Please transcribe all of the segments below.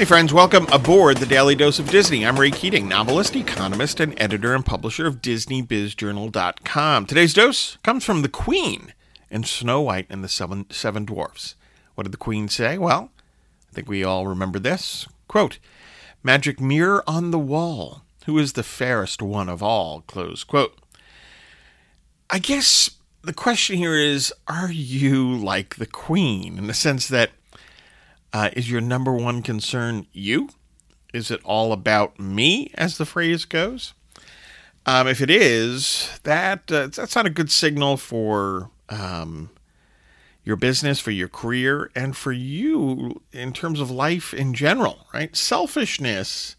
Hey, friends, welcome aboard the Daily Dose of Disney. I'm Ray Keating, novelist, economist, and editor and publisher of DisneyBizJournal.com. Today's dose comes from the Queen in Snow White and the Seven, Seven Dwarfs. What did the Queen say? Well, I think we all remember this. Quote, Magic mirror on the wall, who is the fairest one of all? Close quote. I guess the question here is are you like the Queen in the sense that uh, is your number one concern you? Is it all about me, as the phrase goes? Um, if it is, that uh, that's not a good signal for um, your business, for your career, and for you in terms of life in general. Right? Selfishness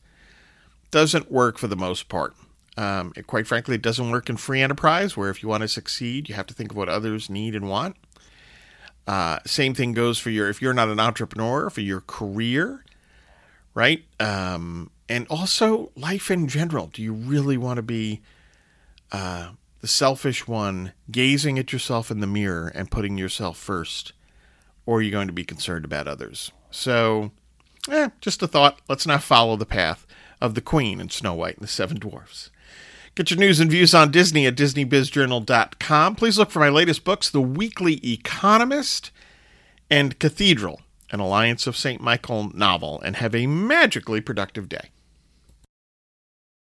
doesn't work for the most part. Um, it, quite frankly, it doesn't work in free enterprise, where if you want to succeed, you have to think of what others need and want. Uh, same thing goes for your if you're not an entrepreneur for your career, right? Um, and also life in general. Do you really want to be uh, the selfish one, gazing at yourself in the mirror and putting yourself first, or are you going to be concerned about others? So, eh, just a thought. Let's not follow the path of the Queen and Snow White and the Seven Dwarfs. Get your news and views on Disney at DisneyBizJournal.com. Please look for my latest books, The Weekly Economist and Cathedral, an Alliance of St. Michael novel, and have a magically productive day.